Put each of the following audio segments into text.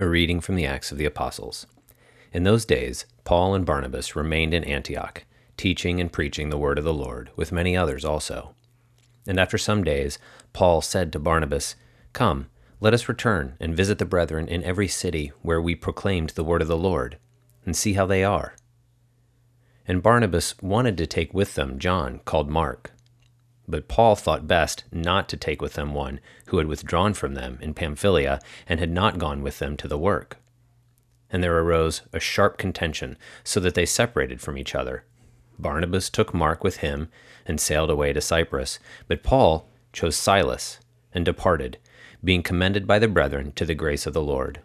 A reading from the Acts of the Apostles. In those days, Paul and Barnabas remained in Antioch, teaching and preaching the word of the Lord, with many others also. And after some days, Paul said to Barnabas, Come, let us return and visit the brethren in every city where we proclaimed the word of the Lord, and see how they are. And Barnabas wanted to take with them John, called Mark. But Paul thought best not to take with them one who had withdrawn from them in Pamphylia and had not gone with them to the work. And there arose a sharp contention, so that they separated from each other. Barnabas took Mark with him and sailed away to Cyprus, but Paul chose Silas and departed, being commended by the brethren to the grace of the Lord.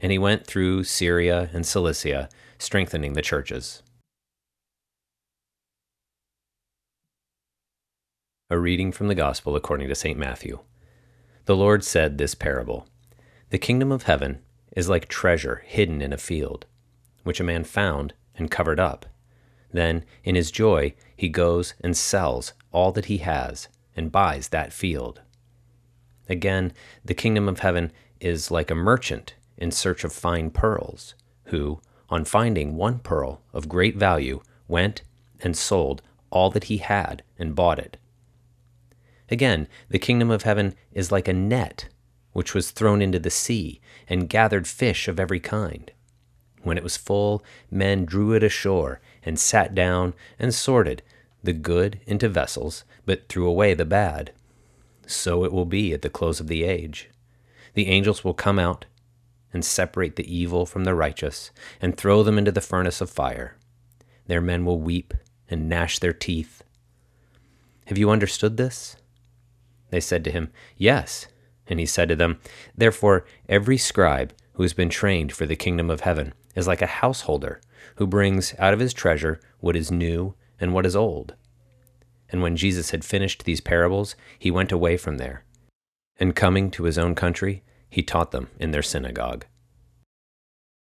And he went through Syria and Cilicia, strengthening the churches. A reading from the Gospel according to St. Matthew. The Lord said this parable The kingdom of heaven is like treasure hidden in a field, which a man found and covered up. Then, in his joy, he goes and sells all that he has and buys that field. Again, the kingdom of heaven is like a merchant in search of fine pearls, who, on finding one pearl of great value, went and sold all that he had and bought it. Again, the kingdom of heaven is like a net which was thrown into the sea and gathered fish of every kind. When it was full, men drew it ashore and sat down and sorted the good into vessels, but threw away the bad. So it will be at the close of the age. The angels will come out and separate the evil from the righteous and throw them into the furnace of fire. There men will weep and gnash their teeth. Have you understood this? They said to him, Yes. And he said to them, Therefore, every scribe who has been trained for the kingdom of heaven is like a householder who brings out of his treasure what is new and what is old. And when Jesus had finished these parables, he went away from there. And coming to his own country, he taught them in their synagogue.